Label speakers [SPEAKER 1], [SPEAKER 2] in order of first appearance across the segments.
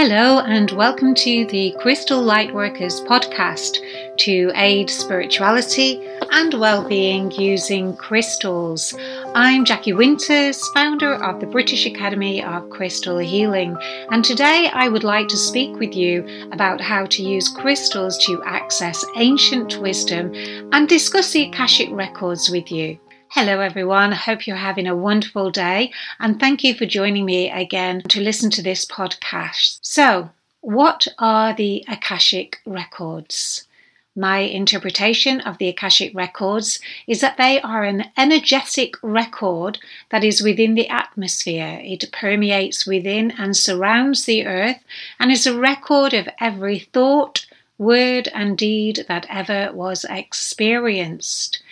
[SPEAKER 1] Hello, and welcome to the Crystal Lightworkers podcast to aid spirituality and well-being using crystals. I'm Jackie Winters, founder of the British Academy of Crystal Healing, and today I would like to speak with you about how to use crystals to access ancient wisdom and discuss the Akashic records with you. Hello, everyone. I hope you're having a wonderful day, and thank you for joining me again to listen to this podcast. So, what are the Akashic records? My interpretation of the Akashic records is that they are an energetic record that is within the atmosphere. It permeates within and surrounds the earth and is a record of every thought, word, and deed that ever was experienced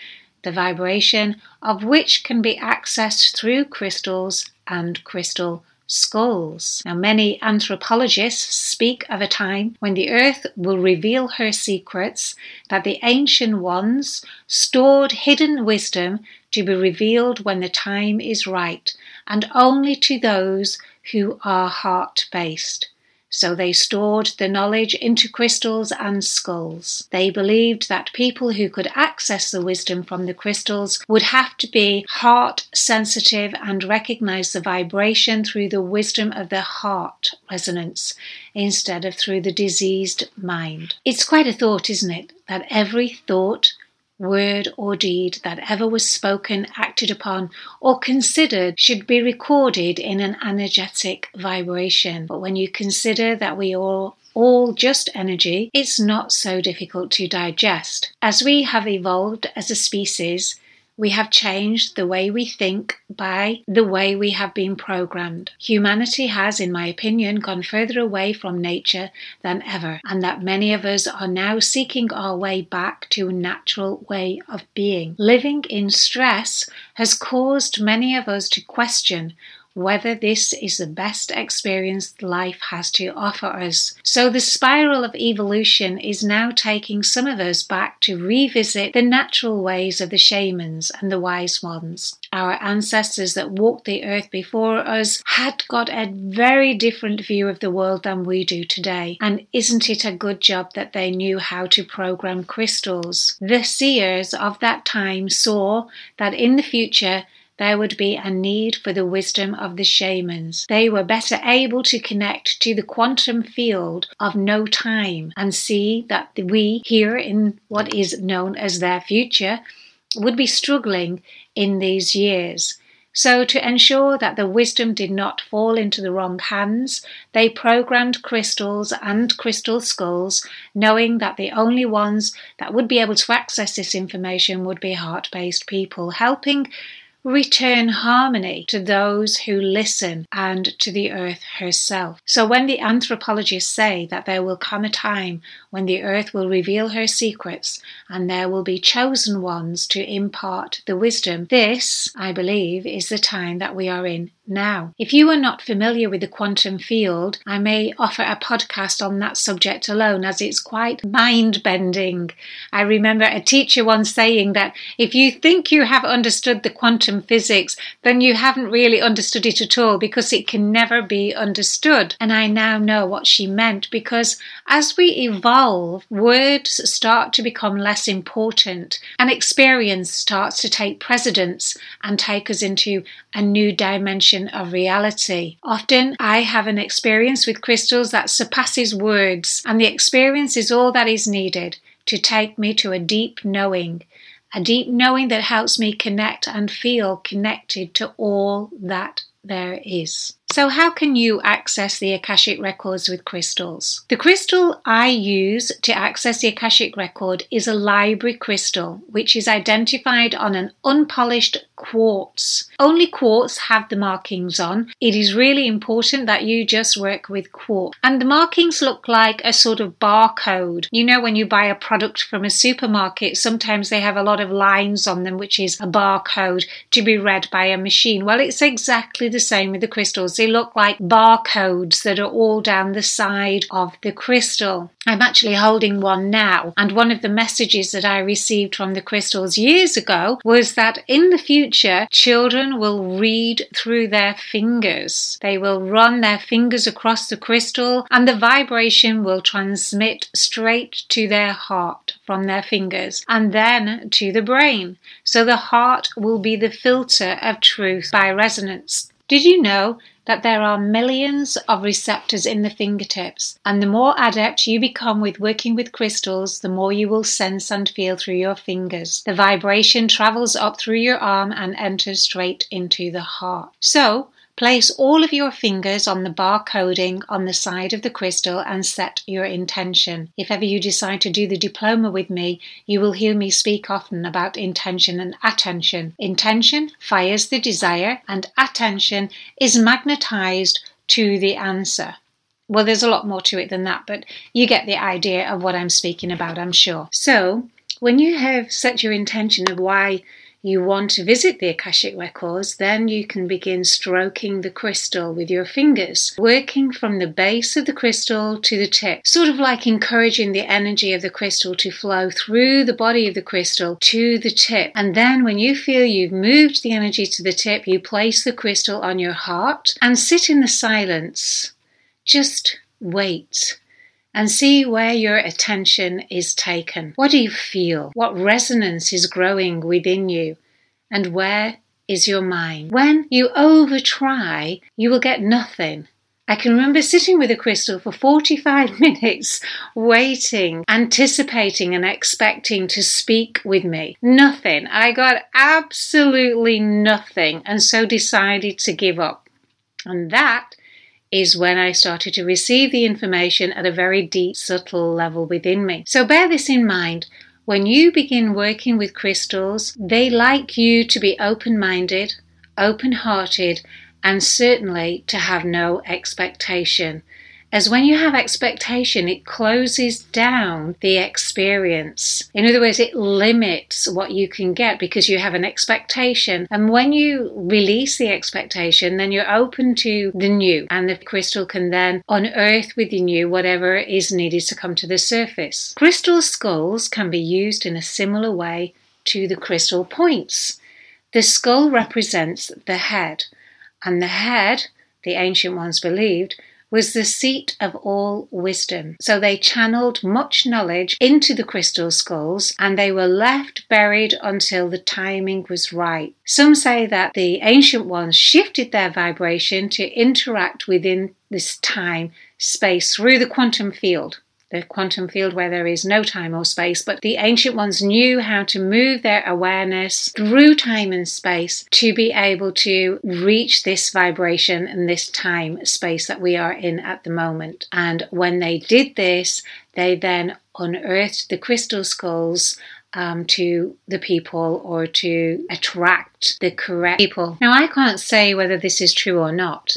[SPEAKER 1] the vibration of which can be accessed through crystals and crystal skulls. Now, many anthropologists speak of a time when the earth will reveal her secrets, that the ancient ones stored hidden wisdom to be revealed when the time is right, and only to those who are heart based. So they stored the knowledge into crystals and skulls. They believed that people who could access the wisdom from the crystals would have to be heart sensitive and recognize the vibration through the wisdom of the heart resonance instead of through the diseased mind. It's quite a thought, isn't it? That every thought, word or deed that ever was spoken, acted upon, or considered should be recorded in an energetic vibration. But when you consider that we are all just energy, it's not so difficult to digest. As we have evolved as a species, we have changed the way we think by the way we have been programmed. Humanity has, in my opinion, gone further away from nature than ever, and that many of us are now seeking our way back to a natural way of being. Living in stress has caused many of us to question whether this is the best experience life has to offer us. So the spiral of evolution is now taking some of us back to revisit the natural ways of the shamans and the wise ones. Our ancestors that walked the earth before us had got a very different view of the world than we do today. And isn't it a good job that they knew how to program crystals? The seers of that time saw that in the future there would be a need for the wisdom of the shamans. They were better able to connect to the quantum field of no time and see that we here in what is known as their future would be struggling in these years. So, to ensure that the wisdom did not fall into the wrong hands, they programmed crystals and crystal skulls, knowing that the only ones that would be able to access this information would be heart based people, helping return harmony to those who listen and to the earth herself. So, when the anthropologists say that there will come a time when the earth will reveal her secrets and there will be chosen ones to impart the wisdom, this, I believe, is the time that we are in now. If you are not familiar with the quantum field, I may offer a podcast on that subject alone as it's quite mind bending. I remember a teacher once saying that if you think you have understood the quantum physics, then you haven't really understood it at all because it can never be understood. And I now know what she meant because as we evolve, words start to become less important and experience starts to take precedence and take us into a new dimension of reality. Often I have an experience with crystals that surpasses words, and the experience is all that is needed to take me to a deep knowing, a deep knowing that helps me connect and feel connected to all that there is. So, how can you access the Akashic records with crystals? The crystal I use to access the Akashic record is a library crystal, which is identified on an unpolished quartz. Only quartz have the markings on. It is really important that you just work with quartz. And the markings look like a sort of barcode. You know, when you buy a product from a supermarket, sometimes they have a lot of lines on them, which is a barcode to be read by a machine. Well, it's exactly the same with the crystals. They look like barcodes that are all down the side of the crystal. I'm actually holding one now, and one of the messages that I received from the crystals years ago was that in the future, children will read through their fingers. They will run their fingers across the crystal, and the vibration will transmit straight to their heart from their fingers and then to the brain. So the heart will be the filter of truth by resonance. Did you know that there are millions of receptors in the fingertips, and the more adept you become with working with crystals, the more you will sense and feel through your fingers. The vibration travels up through your arm and enters straight into the heart. So, Place all of your fingers on the bar coding on the side of the crystal and set your intention. If ever you decide to do the diploma with me, you will hear me speak often about intention and attention. Intention fires the desire, and attention is magnetized to the answer. Well, there's a lot more to it than that, but you get the idea of what I'm speaking about, I'm sure. So, when you have set your intention of why you want to visit the Akashic Records, then you can begin stroking the crystal with your fingers, working from the base of the crystal to the tip, sort of like encouraging the energy of the crystal to flow through the body of the crystal to the tip. And then when you feel you've moved the energy to the tip, you place the crystal on your heart and sit in the silence. Just wait and see where your attention is taken. What do you feel? What resonance is growing within you? And where is your mind? When you over try, you will get nothing. I can remember sitting with a crystal for 45 minutes, waiting, anticipating, and expecting to speak with me. Nothing. I got absolutely nothing, and so decided to give up. And that is when I started to receive the information at a very deep, subtle level within me. So bear this in mind. When you begin working with crystals, they like you to be open minded, open hearted, and certainly to have no expectation as when you have expectation, it closes down the experience. In other words, it limits what you can get because you have an expectation. And when you release the expectation, then you're open to the new, and the crystal can then unearth within you whatever is needed to come to the surface. Crystal skulls can be used in a similar way to the crystal points. The skull represents the head, and the head, the ancient ones believed, was the seat of all wisdom. So they channeled much knowledge into the crystal skulls and they were left buried until the timing was right. Some say that the ancient ones shifted their vibration to interact within this time space through the quantum field the quantum field where there is no time or space, but the ancient ones knew how to move their awareness through time and space to be able to reach this vibration and this time space that we are in at the moment. And when they did this, they then unearthed the crystal skulls um, to the people or to attract the correct people. Now, I can't say whether this is true or not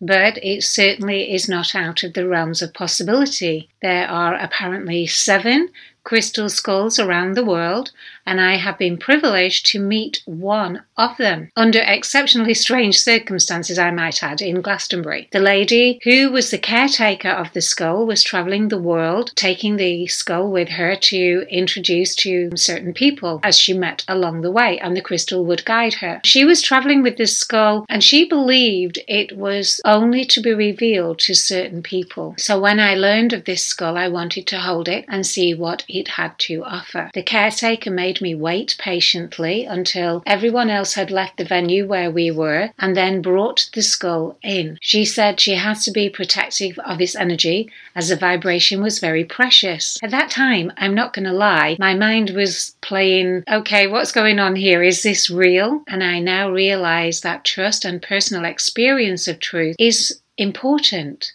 [SPEAKER 1] but it certainly is not out of the realms of possibility. There are apparently seven crystal skulls around the world, and I have been privileged to meet one of them under exceptionally strange circumstances, I might add, in Glastonbury. The lady who was the caretaker of the skull was travelling the world, taking the skull with her to introduce to certain people as she met along the way, and the crystal would guide her. She was travelling with this skull, and she believed it was only to be revealed to certain people. So when I learned of this skull, I wanted to hold it and see what it had to offer. The caretaker made me wait patiently until everyone else had left the venue where we were and then brought the skull in. She said she had to be protective of its energy as the vibration was very precious. At that time, I'm not going to lie, my mind was playing, okay, what's going on here? Is this real? And I now realize that trust and personal experience of truth is important.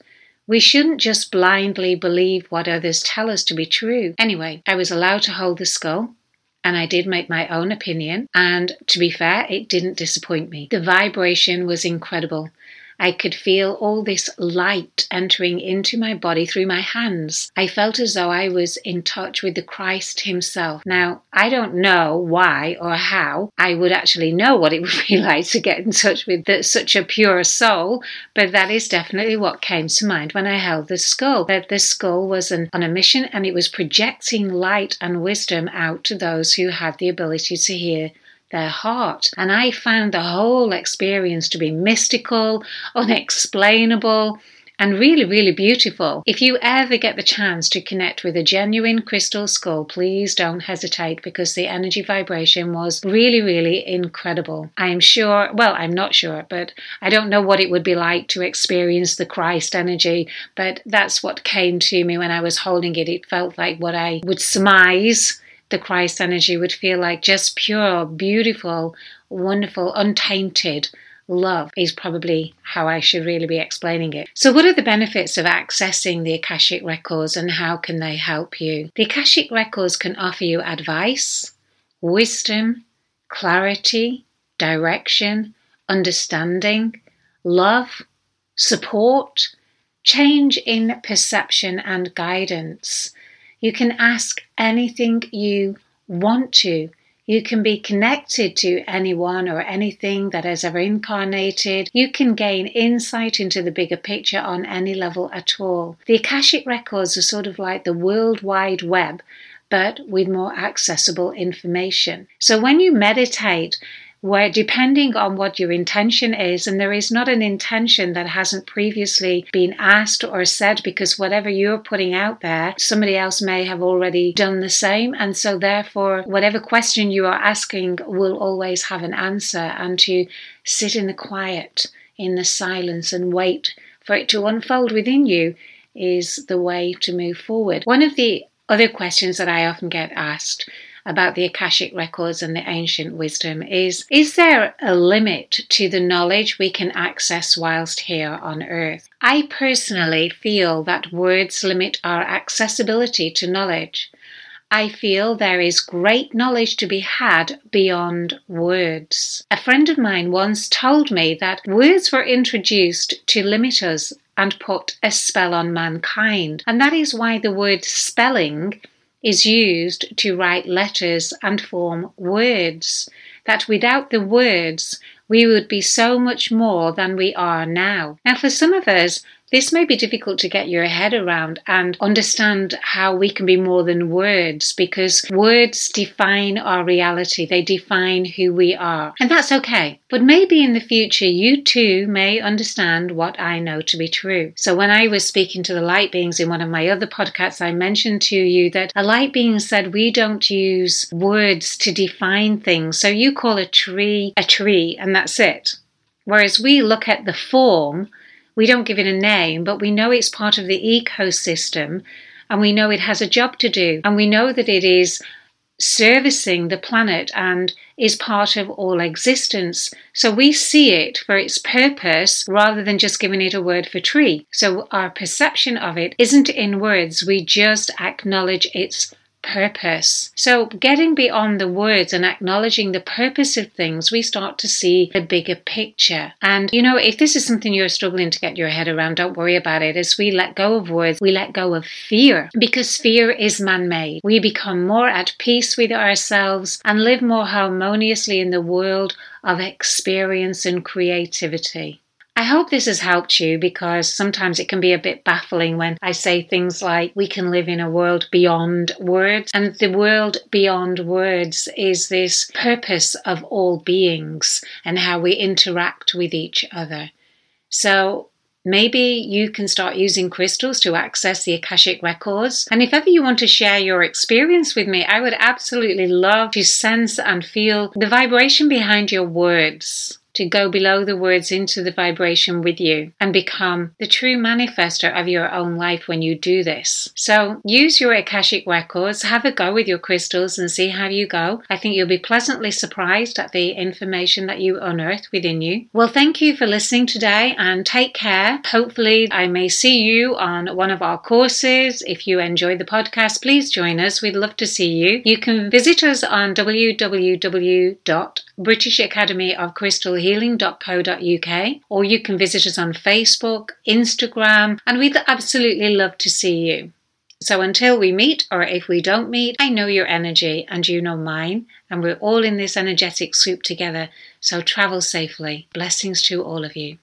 [SPEAKER 1] We shouldn't just blindly believe what others tell us to be true. Anyway, I was allowed to hold the skull and I did make my own opinion. And to be fair, it didn't disappoint me. The vibration was incredible. I could feel all this light entering into my body through my hands. I felt as though I was in touch with the Christ Himself. Now, I don't know why or how I would actually know what it would be like to get in touch with the, such a pure soul, but that is definitely what came to mind when I held the skull. That the skull was an, on a mission and it was projecting light and wisdom out to those who had the ability to hear their heart. And I found the whole experience to be mystical, unexplainable, and really, really beautiful. If you ever get the chance to connect with a genuine crystal skull, please don't hesitate because the energy vibration was really, really incredible. I am sure, well, I'm not sure, but I don't know what it would be like to experience the Christ energy, but that's what came to me when I was holding it. It felt like what I would surmise the Christ energy would feel like just pure, beautiful, wonderful, untainted love is probably how I should really be explaining it. So, what are the benefits of accessing the Akashic Records and how can they help you? The Akashic Records can offer you advice, wisdom, clarity, direction, understanding, love, support, change in perception, and guidance. You can ask anything you want to you can be connected to anyone or anything that has ever incarnated. You can gain insight into the bigger picture on any level at all. The Akashic Records are sort of like the World Wide Web, but with more accessible information. So when you meditate, where depending on what your intention is, and there is not an intention that hasn't previously been asked or said, because whatever you're putting out there, somebody else may have already done the same. And so, therefore, whatever question you are asking will always have an answer, and to sit in the quiet, in the silence, and wait for it to unfold within you is the way to move forward. One of the other questions that I often get asked about the Akashic records and the ancient wisdom is Is there a limit to the knowledge we can access whilst here on earth? I personally feel that words limit our accessibility to knowledge. I feel there is great knowledge to be had beyond words. A friend of mine once told me that words were introduced to limit us and put a spell on mankind, and that is why the word spelling is used to write letters and form words, that without the words we would be so much more than we are now. Now, for some of us, this may be difficult to get your head around and understand how we can be more than words because words define our reality, they define who we are. And that's okay. But maybe in the future, you too may understand what I know to be true. So, when I was speaking to the light beings in one of my other podcasts, I mentioned to you that a light being said we don't use words to define things. So, you call a tree a tree, and that's it. Whereas we look at the form we don't give it a name, but we know it's part of the ecosystem and we know it has a job to do. And we know that it is servicing the planet and is part of all existence. So we see it for its purpose rather than just giving it a word for tree. So our perception of it isn't in words, we just acknowledge its purpose. So, getting beyond the words and acknowledging the purpose of things, we start to see the bigger picture. And, you know, if this is something you're struggling to get your head around, don't worry about it. As we let go of words, we let go of fear because fear is man made. We become more at peace with ourselves and live more harmoniously in the world of experience and creativity. I hope this has helped you because sometimes it can be a bit baffling when I say things like we can live in a world beyond words. And the world beyond words is this purpose of all beings and how we interact with each other. So Maybe you can start using crystals to access the Akashic records. And if ever you want to share your experience with me, I would absolutely love to sense and feel the vibration behind your words to go below the words into the vibration with you and become the true manifester of your own life when you do this. So use your Akashic records, have a go with your crystals and see how you go. I think you'll be pleasantly surprised at the information that you unearth within you. Well, thank you for listening today and take care. Hopefully, I may see you on one of our courses. If you enjoy the podcast, please join us. We'd love to see you. You can visit us on www.britishacademyofcrystalhealing healing.co.uk, or you can visit us on Facebook, Instagram, and we'd absolutely love to see you. So until we meet, or if we don't meet, I know your energy and you know mine, and we're all in this energetic soup together. So travel safely. Blessings to all of you.